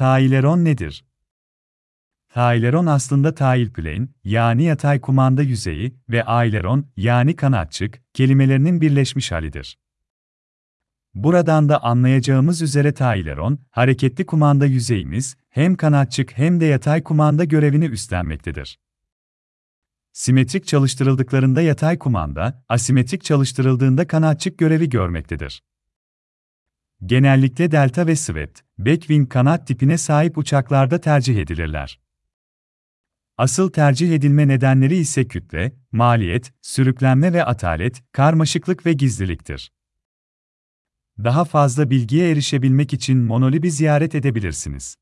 Taileron nedir? Taileron aslında tail plane, yani yatay kumanda yüzeyi ve aileron, yani kanatçık, kelimelerinin birleşmiş halidir. Buradan da anlayacağımız üzere taileron, hareketli kumanda yüzeyimiz, hem kanatçık hem de yatay kumanda görevini üstlenmektedir. Simetrik çalıştırıldıklarında yatay kumanda, asimetrik çalıştırıldığında kanatçık görevi görmektedir. Genellikle delta ve swept, backwing kanat tipine sahip uçaklarda tercih edilirler. Asıl tercih edilme nedenleri ise kütle, maliyet, sürüklenme ve atalet, karmaşıklık ve gizliliktir. Daha fazla bilgiye erişebilmek için Monolib'i ziyaret edebilirsiniz.